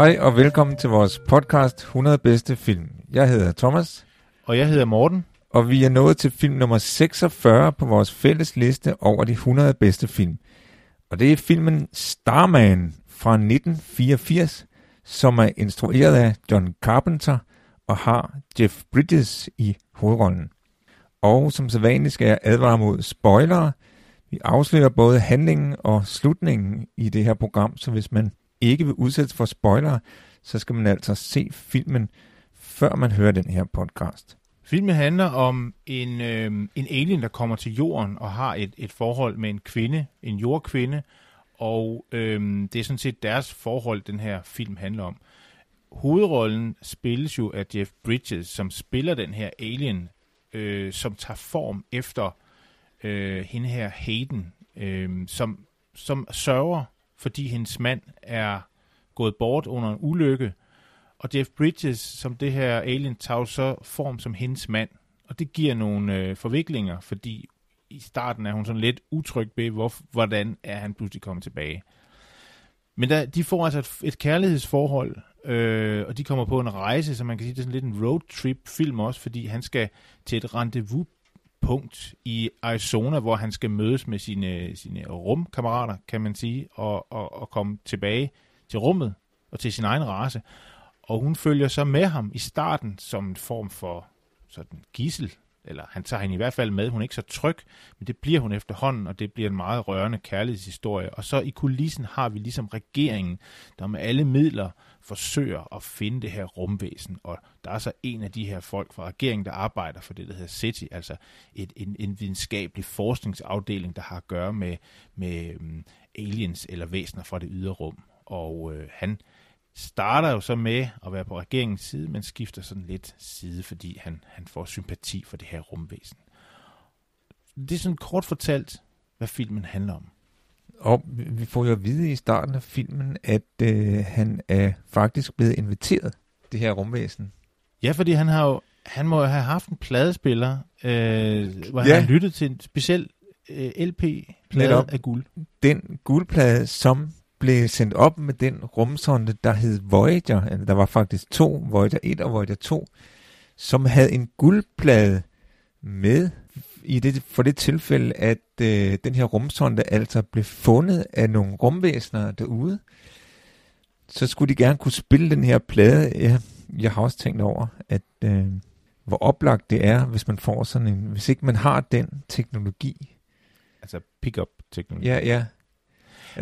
Hej og velkommen til vores podcast 100 bedste film. Jeg hedder Thomas, Og jeg hedder Morten. og vi er nået til film nummer 46 på vores fælles liste over de 100 bedste film. Og det er filmen Starman fra 1984, som er instrueret af John Carpenter og har Jeff Bridges i hovedrollen. Og som sædvanligt skal jeg advare mod spoilere. Vi afslører både handlingen og slutningen i det her program, så hvis man ikke vil udsættes for spoilere, så skal man altså se filmen, før man hører den her podcast. Filmen handler om en, øh, en alien, der kommer til jorden og har et, et forhold med en kvinde, en jordkvinde, og øh, det er sådan set deres forhold, den her film handler om. Hovedrollen spilles jo af Jeff Bridges, som spiller den her alien, øh, som tager form efter øh, hende her Hayden, øh, som, som sørger, fordi hendes mand er gået bort under en ulykke, og Jeff Bridges, som det her alien, tager så form som hendes mand. Og det giver nogle øh, forviklinger, fordi i starten er hun sådan lidt utryg ved, hvor, hvordan er han pludselig kommet tilbage. Men der, de får altså et, et kærlighedsforhold, øh, og de kommer på en rejse, så man kan sige, det er sådan lidt en roadtrip-film også, fordi han skal til et punkt i Arizona, hvor han skal mødes med sine, sine rumkammerater, kan man sige, og, og, og komme tilbage til rummet og til sin egen race. Og hun følger så med ham i starten som en form for sådan gissel, eller han tager hende i hvert fald med. Hun er ikke så tryg, men det bliver hun efterhånden, og det bliver en meget rørende kærlighedshistorie. Og så i kulissen har vi ligesom regeringen, der med alle midler forsøger at finde det her rumvæsen. Og der er så en af de her folk fra regeringen, der arbejder for det, der hedder SETI, altså et, en, en videnskabelig forskningsafdeling, der har at gøre med, med um, aliens eller væsener fra det ydre rum. Og øh, han starter jo så med at være på regeringens side, men skifter sådan lidt side, fordi han, han får sympati for det her rumvæsen. Det er sådan kort fortalt, hvad filmen handler om. Og vi får jo at vide i starten af filmen, at øh, han er faktisk blevet inviteret, det her rumvæsen. Ja, fordi han har jo han må jo have haft en pladespiller, øh, hvor han Ja. har lyttet til en speciel øh, LP-plade af guld. Den guldplade, som blev sendt op med den rumsonde, der hed Voyager. Der var faktisk to, Voyager 1 og Voyager 2, som havde en guldplade med i det, for det tilfælde, at øh, den her rumsonde altså blev fundet af nogle rumvæsener derude. Så skulle de gerne kunne spille den her plade. Ja, jeg har også tænkt over, at øh, hvor oplagt det er, hvis man får sådan en, hvis ikke man har den teknologi. Altså pick-up-teknologi. Ja, ja.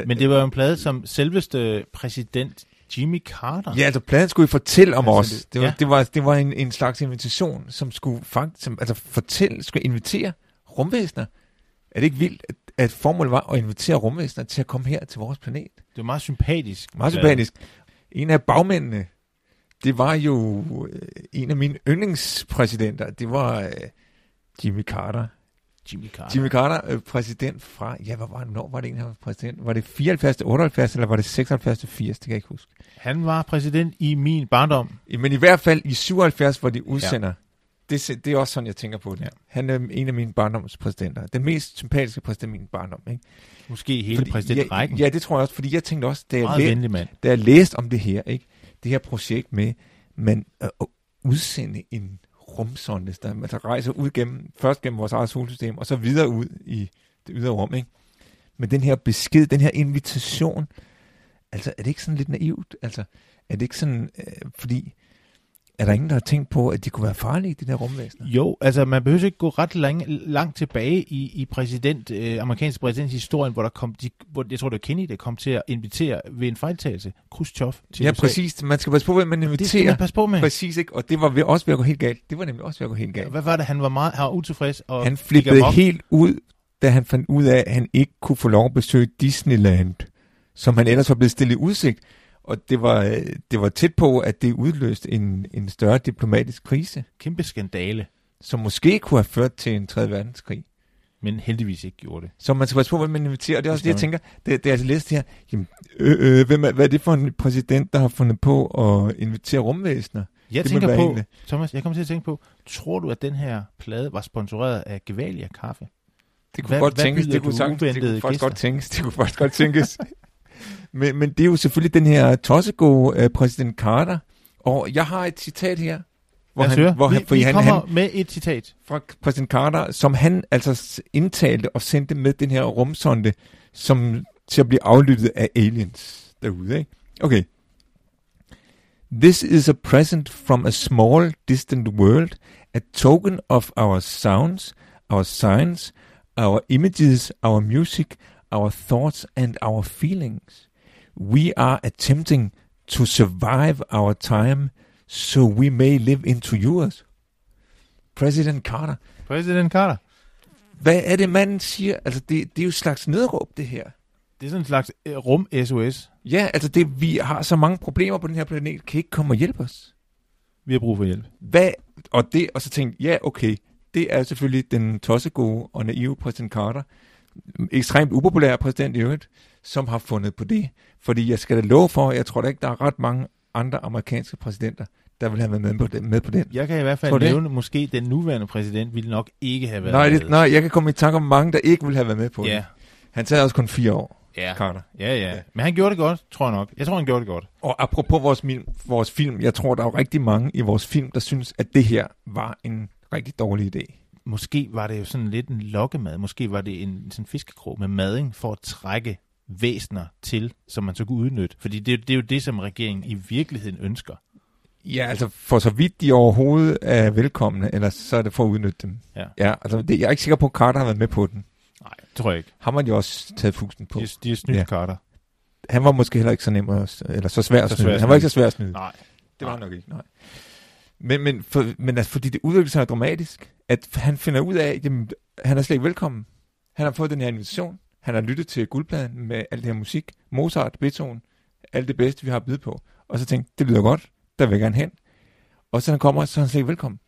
Men det var jo en plade, som selveste præsident Jimmy Carter Ja, altså pladen skulle jo fortælle om Altså, os. det- Det var, ja. det var, det var en, en slags invitation, som skulle faktisk, som, altså fortælle, skulle invitere rumvæsener. Er det ikke vildt, at, at formålet var at invitere rumvæsener til at komme her til vores planet? Det var meget sympatisk. Meget sympatisk. En af bagmændene, det var jo øh, en af mine yndlingspræsidenter. Det var øh, Jimmy Carter. Jimmy Carter. Jimmy Carter, øh, præsident fra, ja, hvad var når var det egentlig, han var præsident? Var det 74 til 78, eller var det 76 til 80? Det kan jeg ikke huske. Han var præsident i min barndom. Men i hvert fald i 77, hvor de udsender. Ja. Det, det er også sådan, jeg tænker på det. Ja. Han er en af mine barndomspræsidenter. Den mest sympatiske præsident i min barndom. Ikke? Måske hele præsidentrækken. Ja, ja, det tror jeg også, fordi jeg tænkte også, da jeg, læ- venlig mand. da jeg læste om det her, ikke? det her projekt med, man øh, at udsende en rumsonde, der altså rejser ud gennem, først gennem vores eget solsystem, og så videre ud i det ydre rum. Ikke? Med den her besked, den her invitation, altså er det ikke sådan lidt naivt? Altså er det ikke sådan, øh, fordi er der ingen, der har tænkt på, at de kunne være farlige, de der rumvæsener? Jo, altså man behøver ikke gå ret lang, langt tilbage i, i præsident, øh, amerikansk præsidents historien, hvor der kom, de, hvor, jeg tror det var Kennedy, der kom til at invitere ved en fejltagelse Khrushchev til Ja, USA. præcis. Man skal passe på, hvem man Det skal inviterer. man passe på med. Præcis, ikke? Og det var ved, også ved at gå helt galt. Det var nemlig også ved at gå helt galt. Hvad var det? Han var meget han var utilfreds. Og Han flippede helt ud, da han fandt ud af, at han ikke kunne få lov at besøge Disneyland, som han ellers var blevet stillet i udsigt. Og det var, det var tæt på, at det udløste en, en større diplomatisk krise, Kæmpe skandale, som måske kunne have ført til en 3. verdenskrig. men heldigvis ikke gjorde det. Så man skal passe på, hvem man inviterer. Og det er også det, jeg tænker, det, det er altså læst her. Jamen, øh, øh, hvem er, hvad er det for en præsident, der har fundet på at invitere rumvæsener? Jeg Det tænker på, en, øh, Thomas, jeg kommer til at tænke på, tror du, at den her plade var sponsoreret af Gevalia Kaffe? Det kunne Hvad- godt hvad tænkes, det kunne, sagtens, det kunne faktisk gæster? godt tænkes, det kunne faktisk godt tænkes. men, men det er jo selvfølgelig den her tossegode uh, præsident Carter, og jeg har et citat her, hvor han, høre. hvor han, vi, fordi vi han, kommer han, med et citat. fra præsident Carter, som han altså indtalte og sendte med den her rumsonde, som til at blive aflyttet af aliens derude, ikke? Okay. This is a present from a small, distant world, a token of our sounds, our signs, our images, our music, our thoughts, and our feelings. We are attempting to survive our time so we may live into yours. President Carter. Præsident Carter. Hvad er det, manden siger? Altså, det, det er jo et slags nødråb, det her. Det er sådan en slags øh, rum-SOS. Ja, altså, det, vi har så mange problemer på den her planet. Kan I ikke komme og hjælpe os? Vi har brug for hjælp. Hvad? Og, det, og så tænkte ja, okay, det er selvfølgelig den tossegode og naive præsident Carter, ekstremt upopulær præsident i øvrigt, som har fundet på det. Fordi jeg skal da love for, jeg tror da ikke, der er ret mange andre amerikanske præsidenter, der vil have været med på den. Med på den. Jeg kan i hvert Tror fald det? nævne, måske den nuværende præsident ville nok ikke have været Nej, med. det, nej, jeg kan komme i tanke om mange, der ikke vil have været med på Ja, det. Han sad også kun fire år, ja, Carter. ja, ja. Men han gjorde det godt, tror jeg nok. Jeg tror, han gjorde det godt. Og apropos vores, vores film, jeg tror, der er jo rigtig mange i vores film, der synes, at det her var en rigtig dårlig idé. Måske var det jo sådan lidt en lokkemad. Måske var det en sådan fiskekrog med mading for at trække væsner til, som man så kunne udnytte. Fordi det, det er jo det, som regeringen i virkeligheden ønsker. Ja, altså for så vidt de overhovedet er velkomne, ellers så er det for at udnytte dem. Ja. ja altså det, jeg er ikke sikker på, at Carter har været med på den. Nej, det tror jeg ikke. Har de også taget fusen på. De, er- de er snydt Ja. Carter. Han var måske heller ikke så nem at, eller så svær at snyde. Han var ikke så svær at snyde. Nej. Det var han nok ikke, nej. Men, men, for, men altså, fordi det udvikler sig dramatisk, at han finder ud af, at han er slet ikke velkommen. Han har fået den her invitation. Han har lyttet til guldpladen med alt det her musik. Mozart, Beethoven, alt det bedste, vi har at byde på. Og så tænkte det lyder godt, der vil jeg gerne hen. Og så han kommer, så er han slet ikke velkommen.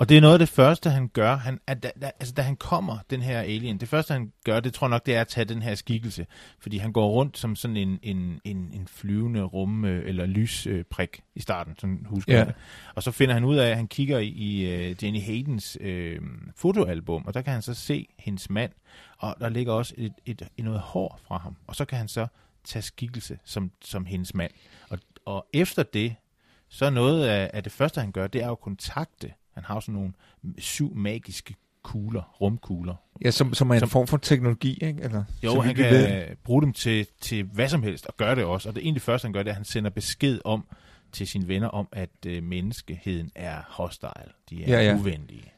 Og det er noget af det første, han gør. Han, at da, da, altså, da han kommer, den her alien, det første, han gør, det tror jeg nok, det er at tage den her skikkelse. Fordi han går rundt som sådan en, en, en, en flyvende rum- øh, eller lysprik i starten, sådan husker Ja. det. Og så finder han ud af, at han kigger i, i uh, Jenny Haydens øh, fotoalbum, og der kan han så se hendes mand, og der ligger også et, et, et noget hår fra ham. Og så kan han så tage skikkelse som, som hendes mand. Og, og efter det, så er noget af, af det første, han gør, det er at kontakte. Han har sådan nogle syv magiske kugler, rumkugler. Ja, som, som er en Som- form for teknologi, ikke? Eller, Jo, han kan ved. bruge dem til, til hvad som helst, og gøre det også. Og det egentlig første, han gør, det er, at han sender besked om til sine venner om, at øh, menneskeheden er hostile. De er ja. ja. uvenlige.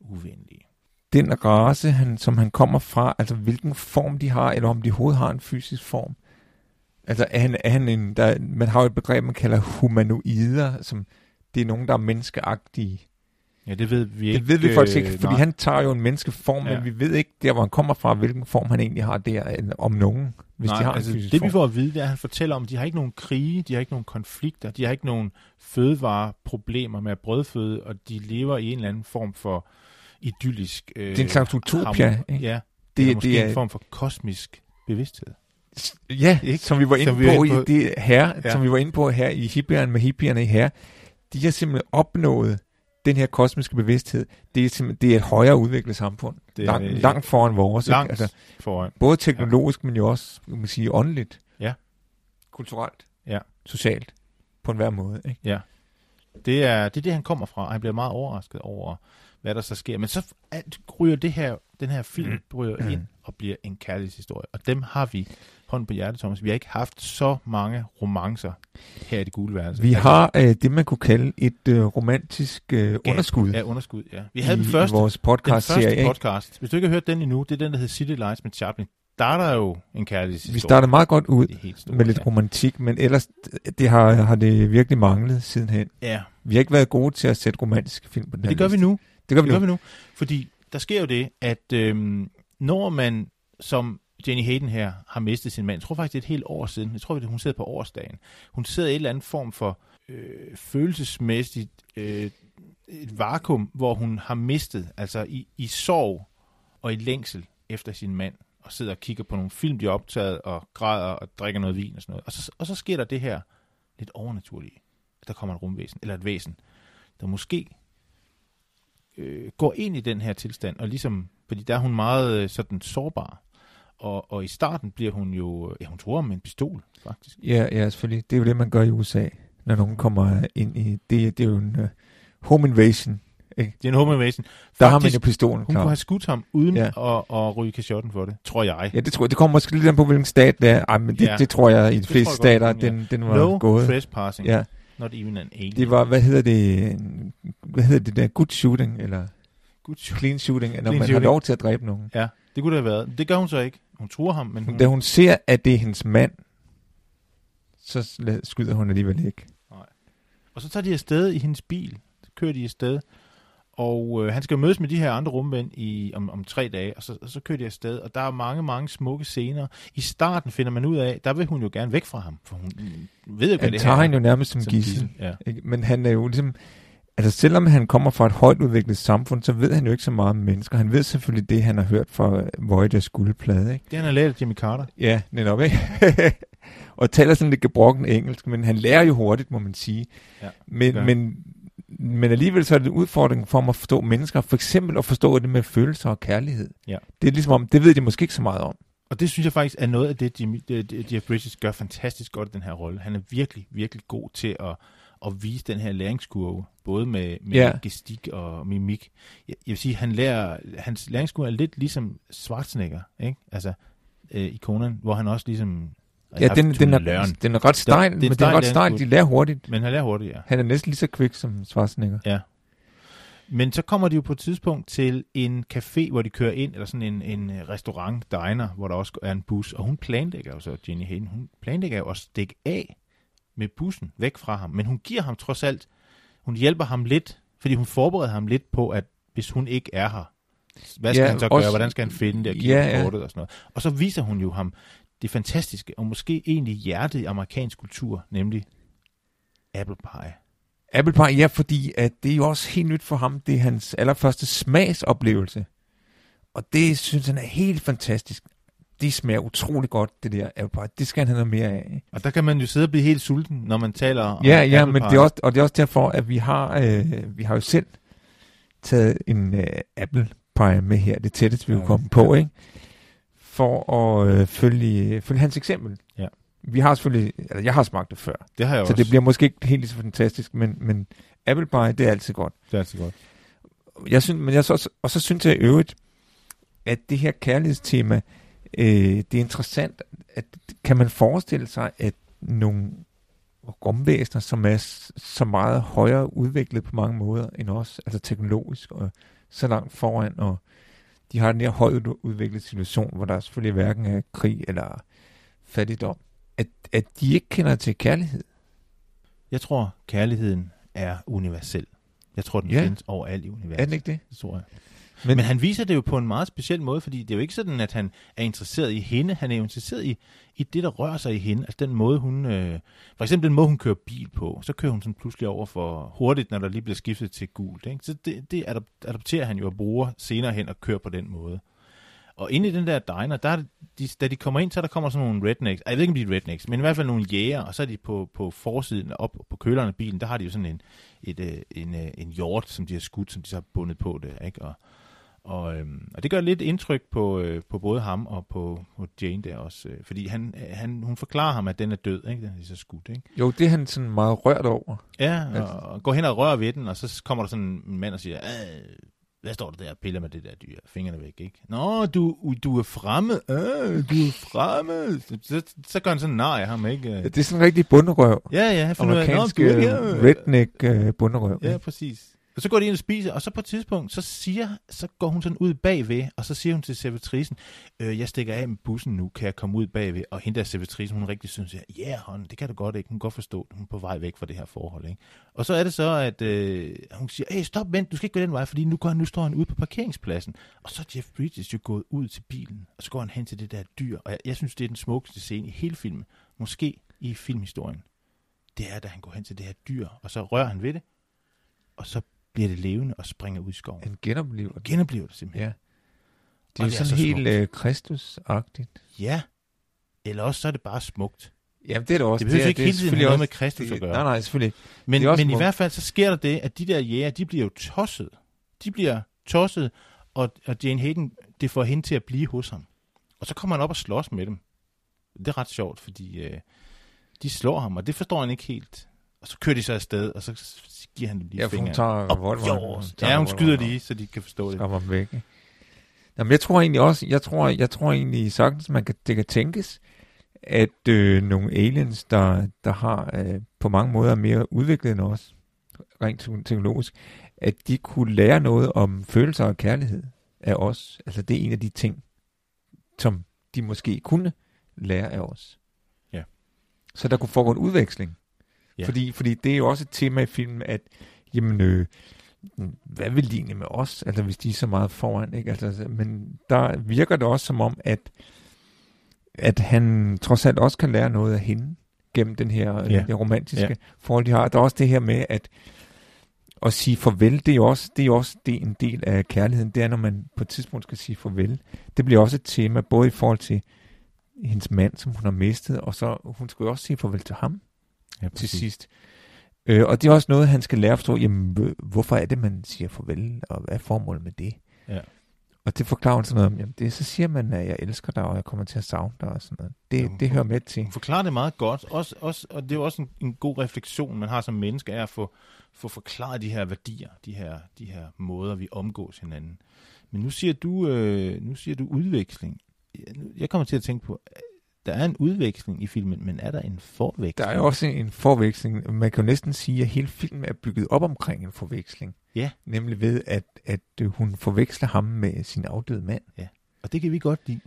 Uvenlige. Den race, han, som han kommer fra, altså hvilken form de har, eller om de overhovedet har en fysisk form. Altså er han, er han en, der, man har jo et begreb, man kalder humanoider, som det er nogen, der er menneskeagtige. Ja, det ved vi ikke. Det ved vi faktisk ikke, øh, fordi nej. han tager jo en menneskeform, ja. Men vi ved ikke der, hvor han kommer fra, hvilken form han egentlig har der, eller om nogen, hvis Nej, de har altså, en det form. vi får at vide, det er, at han fortæller om, at de har ikke nogen krige, de har ikke nogen konflikter, de har ikke nogen fødevareproblemer med at brødføde, og de lever i en eller anden form for idyllisk... Øh, Det er en slags utopia, ikke? Ja, det, det, er måske det en form for kosmisk bevidsthed. Ja, Ikke? som vi var inde Som på, var i på. det her, ja. Som vi var inde på her i hippierne med hippierne her, de har simpelthen opnået den her kosmiske bevidsthed. Det er det er et højere udviklet samfund. Det er, langt, langt foran vores. ikke? Langt Altså, foran. både teknologisk, ja. men jo også, kan man sige, åndeligt. Ja. Kulturelt. Ja. Socialt. På enhver måde. Ikke? Det er, det er det, han kommer fra, han bliver meget overrasket over, hvad der så sker. Men så alt, ryger det her, den her film Mm. ryger Mm. ind og bliver en kærlighedshistorie. Og dem har vi hånd på hjertet, Thomas. Vi har ikke haft så mange romancer her i det gule værelse. Vi Altså, har øh, det, man kunne kalde et øh, romantisk øh, underskud Ja, underskud, ja. Vi havde i, den første, vores den podcast-serie. første podcast. Hvis du ikke har hørt den endnu, det er den, der hedder City Lights med Chaplin. Der er der jo en kærlighedshistorie. Vi startede meget godt ud store, med lidt ja. romantik, men ellers det har, har det virkelig manglet sidenhen. Ja, Vi har ikke været gode til at sætte romantiske film på den men det gør vi liste. nu. Det gør vi Det gør nu. vi nu. Fordi der sker jo det, at øhm, når man som Jenny Hayden her har mistet sin mand, jeg tror faktisk det er et helt år siden, jeg tror det hun sidder på årsdagen, hun sidder i et eller andet form for øh, følelsesmæssigt øh, et vakuum, hvor hun har mistet, altså i, i sorg og i længsel efter sin mand, og sidder og kigger på nogle film, de har optaget, og græder og drikker noget vin og sådan noget. Og så, og så sker der det her lidt overnaturlige. Der kommer et rumvæsen, eller et væsen, der måske øh, går ind i den her tilstand, og ligesom, fordi der er hun meget øh, sådan sårbar. Og, og i starten bliver hun jo, ja, hun tror med en pistol, faktisk. Ja, ja, selvfølgelig. Det er jo det, man gør i USA, når nogen kommer ind i... Det, det er jo en uh, home invasion. Det er en home invasion. Der har man jo Faktisk, pistolen hun klar. kunne have skudt ham, uden Ja. at, at ryge kashotten for det, tror jeg. Ja, det tror jeg. Det kommer måske lidt an på, hvilken stat det er. Ej, men det, Ja. det tror jeg, i de Det fleste stater, den, den var no gået. trespassing, Ja, not even an alien. det var, hvad hedder det, hvad hedder det der, good shooting, eller Good shot. clean shooting, når Clean man shooting. har lov til at dræbe nogen. Ja, det kunne det have været. Det gør hun så ikke. Hun truer ham, men hun... Da hun ser, at det er hendes mand, så skyder hun alligevel ikke. Og så tager de afsted i hendes bil. Så kører de afsted. Og øh, han skal jo mødes med de her andre rumvænd i, om, om tre dage, og så, og så kører de afsted. Og der er mange, mange smukke scener. I starten finder man ud af, der vil hun jo gerne væk fra ham, for hun ved jo hvad Han det tager her er. hende jo nærmest som, Som gissel. Ja. Ikke? Men han er jo ligesom... Altså selvom han kommer fra et højt udviklet samfund, så ved han jo ikke så meget om mennesker. Han ved selvfølgelig det, han har hørt fra Voyagers guldplade, ikke? Det han har lært af Jimmy Carter. Ja, netop, ikke? og taler sådan lidt gebrokken engelsk, men han lærer jo hurtigt, må man sige. Ja, men, men, men alligevel så er det en udfordring for ham at forstå mennesker, for eksempel at forstå det med følelser og kærlighed. Ja. Det er ligesom om, det ved de måske ikke så meget om. Og det synes jeg faktisk er noget af det, Jimmy, Jeff Bridges gør fantastisk godt i den her rolle. Han er virkelig, virkelig god til at, at vise den her læringskurve, både med, med Ja. gestik og mimik. Jeg, jeg vil sige, han lærer, hans læringskurve er lidt ligesom Schwarzenegger, ikke? Altså, øh, i Conan, hvor han også ligesom... Ja, den, den, er, learn. den er ret stejl, er men den er ret stejl. De lærer hurtigt. Men han lærer hurtigt, ja. Han er næsten lige så kvik som Schwarzenegger. Ja. Men så kommer de jo på et tidspunkt til en café, hvor de kører ind, eller sådan en, en restaurant, diner, hvor der også er en bus, og hun planlægger jo så, Jenny Hayden, hun planlægger jo at stikke af med bussen væk fra ham, men hun giver ham trods alt, hun hjælper ham lidt, fordi hun forbereder ham lidt på, at hvis hun ikke er her, hvad skal Ja, han så også- gøre, hvordan skal han finde det, og kigge Ja, ja, kortet og sådan noget. Og så viser hun jo ham det fantastiske, og måske egentlig hjertet i amerikansk kultur, nemlig apple pie. Apple Pie, ja, fordi at det er jo også helt nyt for ham. Det er hans allerførste smagsoplevelse. Og det synes han er helt fantastisk. Det smager utrolig godt, det der Apple Pie. Det skal han have noget mere af. Og der kan man jo sidde og blive helt sulten, når man taler om Ja, ja, men pie. det er også, og det er også derfor, at vi har, øh, vi har jo selv taget en øh, Apple Pie med her, det tætteste, vi Ja, kunne komme på, ikke? For at øh, følge, følge hans eksempel. Ja. Vi har selvfølgelig, altså jeg har smagt det før, Det har jeg så også. det bliver måske ikke helt så fantastisk, men, men Apple Pie, det er altid godt. det er altid godt. Jeg synes, men jeg så, og så synes jeg i øvrigt, at det her kærlighedstema, øh, det er interessant, at kan man forestille sig, at nogle rumvæsener, som er så meget højere udviklet på mange måder end os, altså teknologisk og så langt foran, og de har den her højt udviklet situation, hvor der selvfølgelig hverken er krig eller fattigdom, at, at de ikke kender til kærlighed. Jeg tror, kærligheden er universel. Jeg tror, den Ja. findes overalt i universet. Er den ikke det? Det tror jeg. Men, Men, han viser det jo på en meget speciel måde, fordi det er jo ikke sådan, at han er interesseret i hende. Han er jo interesseret i, i det, der rører sig i hende. Altså den måde, hun... Øh, for eksempel den måde, hun kører bil på. Så kører hun sådan pludselig over for hurtigt, når der lige bliver skiftet til gult. Ikke? Så det, det adopterer han jo og bruger senere hen og kører på den måde. Og inde i den der diner, der er de, da de kommer ind, så der kommer sådan nogle rednecks. Jeg ved ikke, om de er rednecks, men i hvert fald nogle jæger, og så er de på, på forsiden, op på køleren af bilen, der har de jo sådan en, et, øh, en, øh, en hjort, som de har skudt, som de så har bundet på det, ikke? Og, og, øhm, og det gør lidt indtryk på, øh, på både ham og på, på Jane der også, øh, fordi han, han, hun forklarer ham, at den er død, ikke? Den er så skudt, ikke? jo, det er han sådan meget rørt over. Ja, og, og går hen og rører ved den, og så kommer der sådan en mand og siger, "Øh, hvad står der der og piller med det der dyr? Fingrene væk, ikke? Nå, du, du er fremmed. Øh, du er fremmed. Så, så, så gør han sådan nej ham, ikke? Ja, det er sådan en rigtig bunderøv. Ja, ja. Han finder ud af, "Nå, Amerikansk er her." øh, redneck øh, bunderøv. Ja, ikke? præcis. Og så går de ind og spiser, og så på et tidspunkt, så siger, så går hun sådan ud bagved, og så siger hun til servitrisen, øh, jeg stikker af med bussen nu, kan jeg komme ud bagved? Og hende der servitrisen, hun rigtig synes, ja, yeah, hon, det kan du godt ikke, hun kan godt forstå, hun er på vej væk fra det her forhold, ikke? Og så er det så, at øh, hun siger, hey, stop, vent, du skal ikke gå den vej, fordi nu, går han, nu står han ude på parkeringspladsen. Og så er Jeff Bridges jo gået ud til bilen, og så går han hen til det der dyr, og jeg, jeg synes, det er den smukkeste scene i hele filmen, måske i filmhistorien. Det er, da han går hen til det her dyr, og så rører han ved det, og så bliver det levende og springer ud i skoven. Han genoplever det. Genoplever det simpelthen. Ja. Det Og er jo det er sådan så helt øh, Kristus-agtigt. Ja. Eller også så er det bare smukt. Jamen, det er det også. Det behøver er- ikke er hele tiden noget også- med Kristus at det- gøre. Nej, nej, selvfølgelig ikke. Men, Det men i hvert fald så sker der det, at de der jæger, de bliver jo tosset. De bliver tosset, og, og Jane Hayden, det får hende til at blive hos ham. Og så kommer han op og slås med dem. Det er ret sjovt, fordi øh, de slår ham, og det forstår han ikke helt. Og så kører de så afsted, og så giver han dem lige Ja, fingeren. tager Op, revolveren. jo, Hun tager ja, hun skyder lige, så de kan forstå det. Skræmmer dem væk. ikke? Jamen, jeg tror egentlig også, jeg tror, jeg tror egentlig sagtens, man kan, det kan tænkes, at øh, nogle aliens, der, der har øh, på mange måder er mere udviklet end os, rent te- teknologisk, at de kunne lære noget om følelser og kærlighed af os. Altså det er en af de ting, som de måske kunne lære af os. Ja. Så der kunne foregå en udveksling. Ja. Fordi, fordi det er jo også et tema i filmen, at jamen, øh, hvad vil egentlig med os, altså hvis de er så meget foran, ikke? Altså, men der virker det også som om, at, at han trods alt også kan lære noget af hende, gennem den her Ja. ja. det romantiske Ja. forhold, de har. Der er også det her med, at at sige farvel, det er jo også, det er også det er en del af kærligheden, det er, når man på et tidspunkt skal sige farvel. Det bliver også et tema, både i forhold til hendes mand, som hun har mistet, og så hun skal jo også sige farvel til ham Ja, til sidst. Øh, og det er også noget, han skal lære at forstå, jamen, hvorfor er det, man siger farvel, og hvad er formålet med det? Ja. Og det forklarer hun sådan noget om, jamen, det, så siger man, at jeg elsker dig, og jeg kommer til at savne dig, og sådan noget. Det, Jo, det hører med til. Hun forklarer det meget godt, også, også, og det er jo også en, en god refleksion, man har som menneske, er at få, få forklaret de her værdier, de her, de her måder, vi omgås hinanden. Men nu siger du, øh, nu siger du udveksling. Jeg- kommer til at tænke på, der er en udveksling i filmen, men er der en forveksling? Der er også en forveksling. Man kan jo næsten sige, at hele filmen er bygget op omkring en forveksling. Ja. Nemlig ved, at, at øh, hun forveksler ham med sin afdøde mand. Og det kan vi godt lide.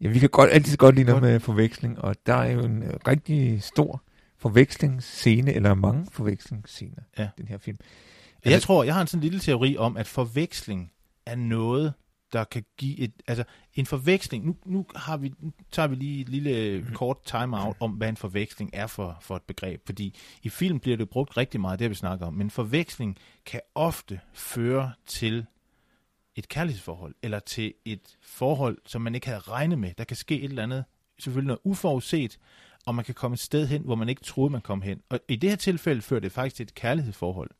Ja, vi kan godt, altid godt lide noget med forveksling, og der er jo en rigtig stor forvekslingsscene, eller mange forvekslingsscener Ja. i den her film. Jeg tror, jeg har en sådan lille teori om, at forveksling er noget, der kan give et, altså en forveksling, nu, nu, har vi, nu tager vi lige et lille kort time-out om, hvad en forveksling er for, for et begreb, fordi i film bliver det brugt rigtig meget, det vi snakket om, men forveksling kan ofte føre til et kærlighedsforhold, eller til et forhold, som man ikke havde regnet med. Der kan ske et eller andet, selvfølgelig noget uforudset, og man kan komme et sted hen, hvor man ikke troede, man kom hen. Og i det her tilfælde fører det faktisk til et kærlighedsforhold.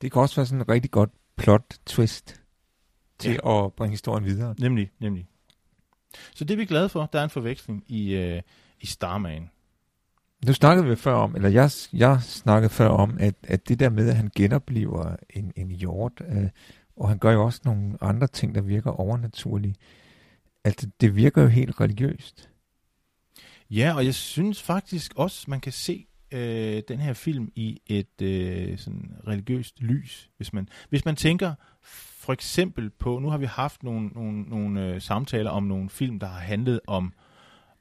Det kan også være sådan en rigtig godt plot twist til Ja. at bringe historien videre. Nemlig, nemlig. Så det er vi glade for. Der er en forveksling i, øh, i Starman. Nu snakkede vi før om, eller jeg, jeg snakkede før om, at, at det der med, at han genoplever en, en hjort, øh, og han gør jo også nogle andre ting, der virker overnaturlige. Altså, det virker jo helt religiøst. Ja, og jeg synes faktisk også, man kan se øh, den her film i et øh, sådan religiøst lys. Hvis man, hvis man tænker for eksempel på, nu har vi haft nogle, nogle, nogle øh, samtaler om nogle film, der har handlet om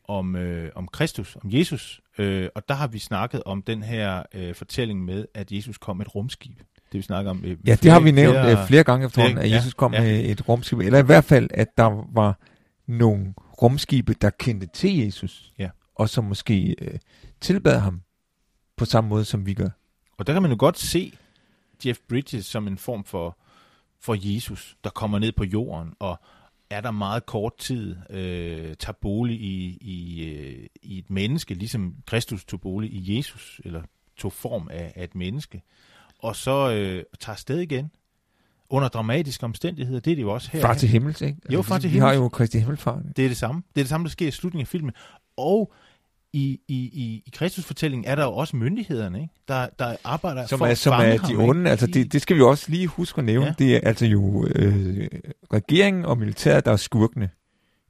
om, øh, om Kristus, om Jesus, øh, og der har vi snakket om den her øh, fortælling med, at Jesus kom med et rumskib. Det vi snakker om. Øh, Ja, det har vi nævnt flere, flere gange efterhånden, at ja, Jesus kom ja. med et rumskib. Eller i hvert fald, at der var nogle rumskibe, der kendte til Jesus. Ja. Og som måske øh, tilbad ham på samme måde, som vi gør. Og der kan man jo godt se Jeff Bridges som en form for, for Jesus, der kommer ned på jorden og er der meget kort tid, øh, tager bolig i, i, øh, i et menneske, ligesom Kristus tog bolig i Jesus, eller tog form af, af et menneske, og så øh, tager afsted igen under dramatiske omstændigheder. Det er det jo også her. Far til himmels, ikke? Jo, far til Vi har himmels. jo Kristi Himmelfart. Det er det samme. Det er det samme, der sker i slutningen af filmen. Og i, i, i, i Kristusfortællingen er der jo også myndighederne, ikke? Der, der arbejder som for er, som er de ikke? onde. Altså, De- det, det skal vi jo også lige huske at nævne. Ja. Det er altså jo øh, regeringen og militæret, der er skurkene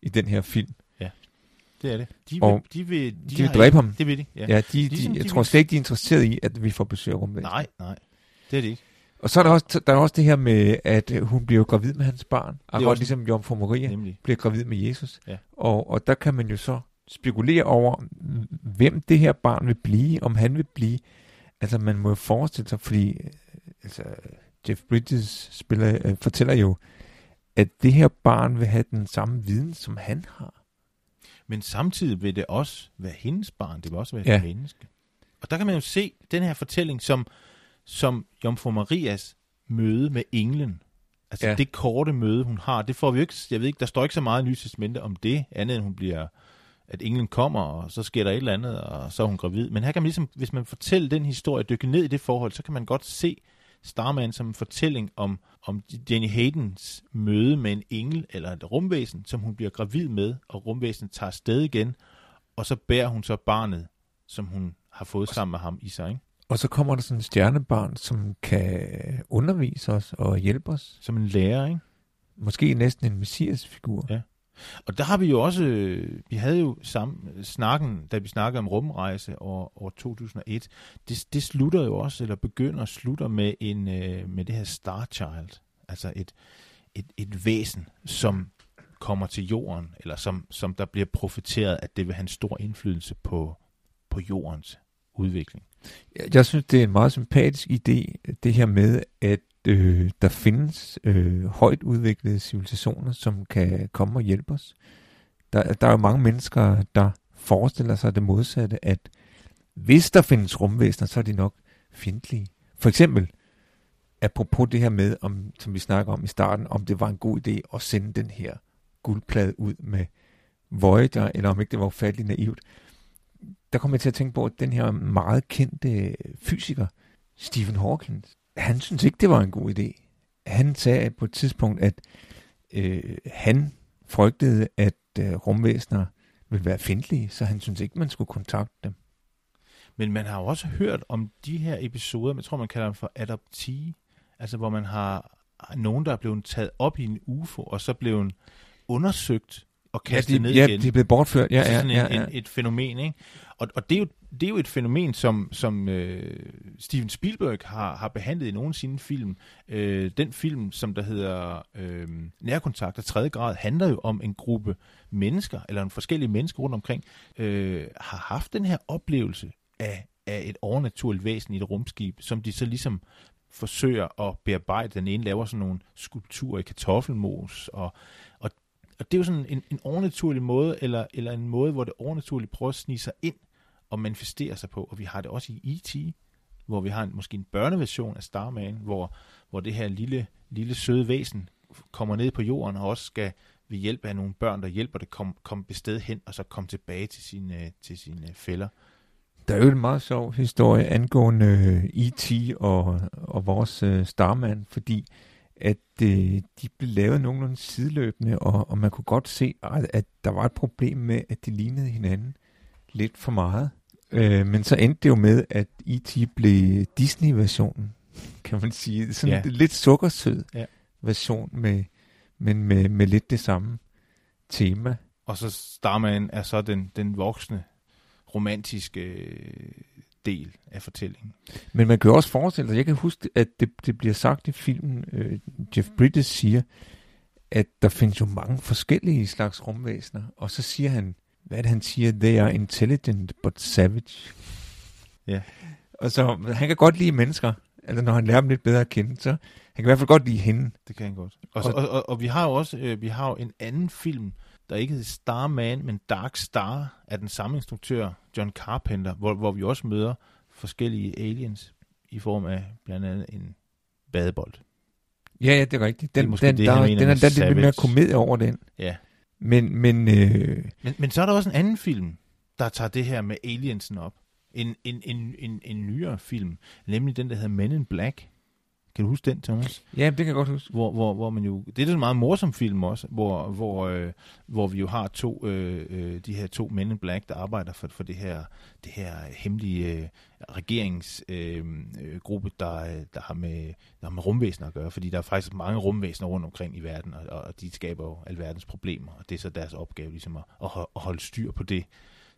i den her film. Det er det. De vil, Og de vil, de de vil dræbe ikke- ham. Det vil de, ja. Ja, de, de, Ligesom jeg de tror vil- slet ikke, de er interesseret i, at vi får besøg af rumvæsen. Nej, nej. Det er det ikke. Og så er der også, der er også det her med, at øh, hun bliver gravid med hans barn. Akkurat også- ligesom Jomfru Maria Nemlig. bliver gravid med Jesus. Ja. Og, og der kan man jo så spekulere over, hvem det her barn vil blive, om han vil blive. Altså man må jo forestille sig, fordi øh, altså, Jeff Bridges spiller, øh, fortæller jo, at det her barn vil have den samme viden, som han har. Men samtidig vil det også være hendes barn. Det vil også være Ja. et menneske. Og der kan man jo se den her fortælling som, som Jomfru Marias møde med englen. Altså Ja. det korte møde, hun har, det får vi jo ikke, jeg ved ikke, der står ikke så meget i Nye Testamente om det, andet end hun bliver, at englen kommer, og så sker der et eller andet, og så er hun gravid. Men her kan man ligesom, hvis man fortæller den historie, dykke ned i det forhold, så kan man godt se Starman som en fortælling om, om Jenny Haydens møde med en engel eller et rumvæsen, som hun bliver gravid med, og rumvæsenet tager afsted igen, og så bærer hun så barnet, som hun har fået sammen med ham i sig, ikke? Og så kommer der sådan en stjernebarn, som kan undervise os og hjælpe os. som en lærer, ikke? Måske næsten en messiasfigur. Ja. Og der har vi jo også, øh, vi havde jo sammen, snakken, da vi snakkede om rumrejse år, år 2001, det, det slutter jo også, eller begynder og slutter med, en, øh, med det her Star Child, altså et, et, et væsen, som kommer til jorden, eller som, som der bliver profeteret, at det vil have en stor indflydelse på, på jordens udvikling. Jeg- Jeg synes, det er en meget sympatisk idé, det her med, at øh, der findes øh, højt udviklede civilisationer, som kan komme og hjælpe os. Der, der er jo mange mennesker, der forestiller sig det modsatte, at hvis der findes rumvæsener, så er de nok fjendtlige. For eksempel, apropos det her med, om, som vi snakker om i starten, om det var en god idé at sende den her guldplade ud med Voyager, eller om ikke det var ufatteligt naivt der kommer jeg til at tænke på, at den her meget kendte fysiker, Stephen Hawking, han synes ikke, det var en god idé. Han sagde på et tidspunkt, at øh, han frygtede, at øh, rumvæsener ville være fjendtlige, så han synes ikke, man skulle kontakte dem. Men man har jo også hørt om de her episoder, jeg tror, man kalder dem for adopti, altså hvor man har nogen, der er blevet taget op i en UFO, og så blevet undersøgt og kastet ja, de, ned ja, igen. de er blevet bortført. Ja, altså ja, sådan ja, ja. En, et fænomen, ikke? Og, og det, er jo, det er jo et fænomen, som, som øh, Steven Spielberg har, har behandlet i nogle af sine film. Øh, den film, som der hedder øh, Nærkontakt af tredje grad, handler jo om en gruppe mennesker, eller en forskellige mennesker rundt omkring, øh, har haft den her oplevelse af, af et overnaturligt væsen i et rumskib, som de så ligesom forsøger at bearbejde. Den ene laver sådan nogle skulpturer i kartoffelmos, og, og, og det er jo sådan en, en overnaturlig måde, eller, eller en måde, hvor det overnaturligt prøver at snige sig ind og manifestere sig på. Og vi har det også i E.T., hvor vi har en, måske en børneversion af Starman, hvor, hvor det her lille, lille søde væsen kommer ned på jorden og også skal ved hjælp af nogle børn, der hjælper det, komme kom et sted hen og så komme tilbage til sine, øh, til sine øh, fælder. Der er jo en meget sjov historie angående øh, E.T. og, og vores øh, Starman, fordi at øh, de blev lavet nogenlunde sideløbende, og, og man kunne godt se, at, at der var et problem med, at de lignede hinanden lidt for meget. Øh, men så endte det jo med, at E.T. blev Disney-versionen, kan man sige. Sådan Ja. en lidt sukkersød Ja. version, med, men med, med lidt det samme tema. Og så Starman er så den, den voksne, romantiske øh, del af fortællingen. Men man kan jo også forestille sig, jeg kan huske, at det, det bliver sagt i filmen, øh, Jeff Bridges siger, at der findes jo mange forskellige slags rumvæsener, og så siger han, hvad er det han siger, they are intelligent but savage. Ja. Og så, han kan godt lide mennesker, altså når han lærer dem lidt bedre at kende, så han kan i hvert fald godt lide hende. Det kan han godt. Og, og, og, og vi har jo også øh, vi har jo en anden film, der ikke hedder Starman, men Dark Star, af den samme instruktør, John Carpenter, hvor, hvor vi også møder forskellige aliens i form af blandt andet en badebold. Ja, ja, det er rigtigt. Den, Det er måske den, det, der, den, mener den, med den, er lidt mere komedie over den. Ja. Men, men øh, Men, men så er der også en anden film, der tager det her med aliensen op. En, en, en, en, en nyere film, nemlig den, der hedder Men in Black, kan du huske den, Thomas? Ja, det kan jeg godt huske. Hvor, hvor, hvor man jo, det er en meget morsom film også, hvor, hvor, øh, hvor vi jo har to, øh, øh, de her to Men in Black, der arbejder for, for det her, det her hemmelige øh, regeringsgruppe, øh, der, der, har med, der har med rumvæsener at gøre, fordi der er faktisk mange rumvæsener rundt omkring i verden, og, og de skaber jo alverdens problemer, og det er så deres opgave ligesom at, at holde styr på det.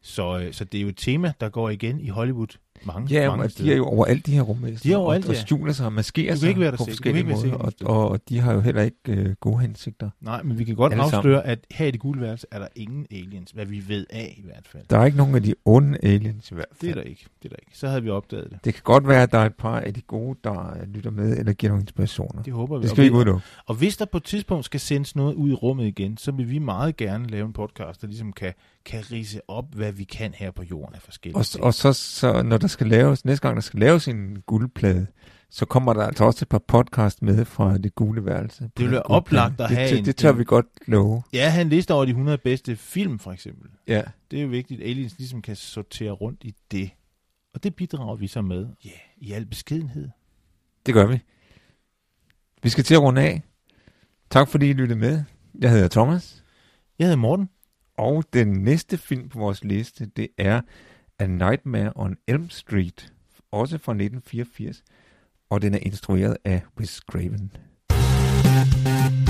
Så, øh, så det er jo et tema, der går igen i Hollywood mange, ja, mange steder. de er jo overalt, de her rumvæsener. De er overalt, og, og skjuler sig og maskerer sig være på forskellige måder, og, og, og de har jo heller ikke øh, gode hensigter. Nej, men vi kan godt afsløre, sammen. at her i det gule værelse er der ingen aliens, hvad vi ved af i hvert fald. Der er ikke nogen af de onde aliens i hvert fald. Det er der ikke, det er der ikke. Så havde vi opdaget det. Det kan godt være, at der er et par af de gode, der lytter med, eller giver nogle inspirationer. Det håber vi. Det skal vi ikke udelukke. Og hvis der på et tidspunkt skal sendes noget ud i rummet igen, så vil vi meget gerne lave en podcast, der ligesom kan, kan rise op, hvad vi kan her på jorden af forskellige og, og så, så, når der skal laves, næste gang der skal laves en guldplade, så kommer der altså også et par podcast med fra det gule værelse. Det bliver oplagt at have det, en... Det tør vi godt love. Ja, han lister over de 100 bedste film, for eksempel. Ja. Det er jo vigtigt, at aliens ligesom kan sortere rundt i det. Og det bidrager vi så med, ja, yeah, i al beskedenhed. Det gør vi. Vi skal til at runde af. Tak fordi I lyttede med. Jeg hedder Thomas. Jeg hedder Morten. Og den næste film på vores liste, det er A Nightmare on Elm Street, også fra 1984, og den er instrueret af Wes Craven. thank you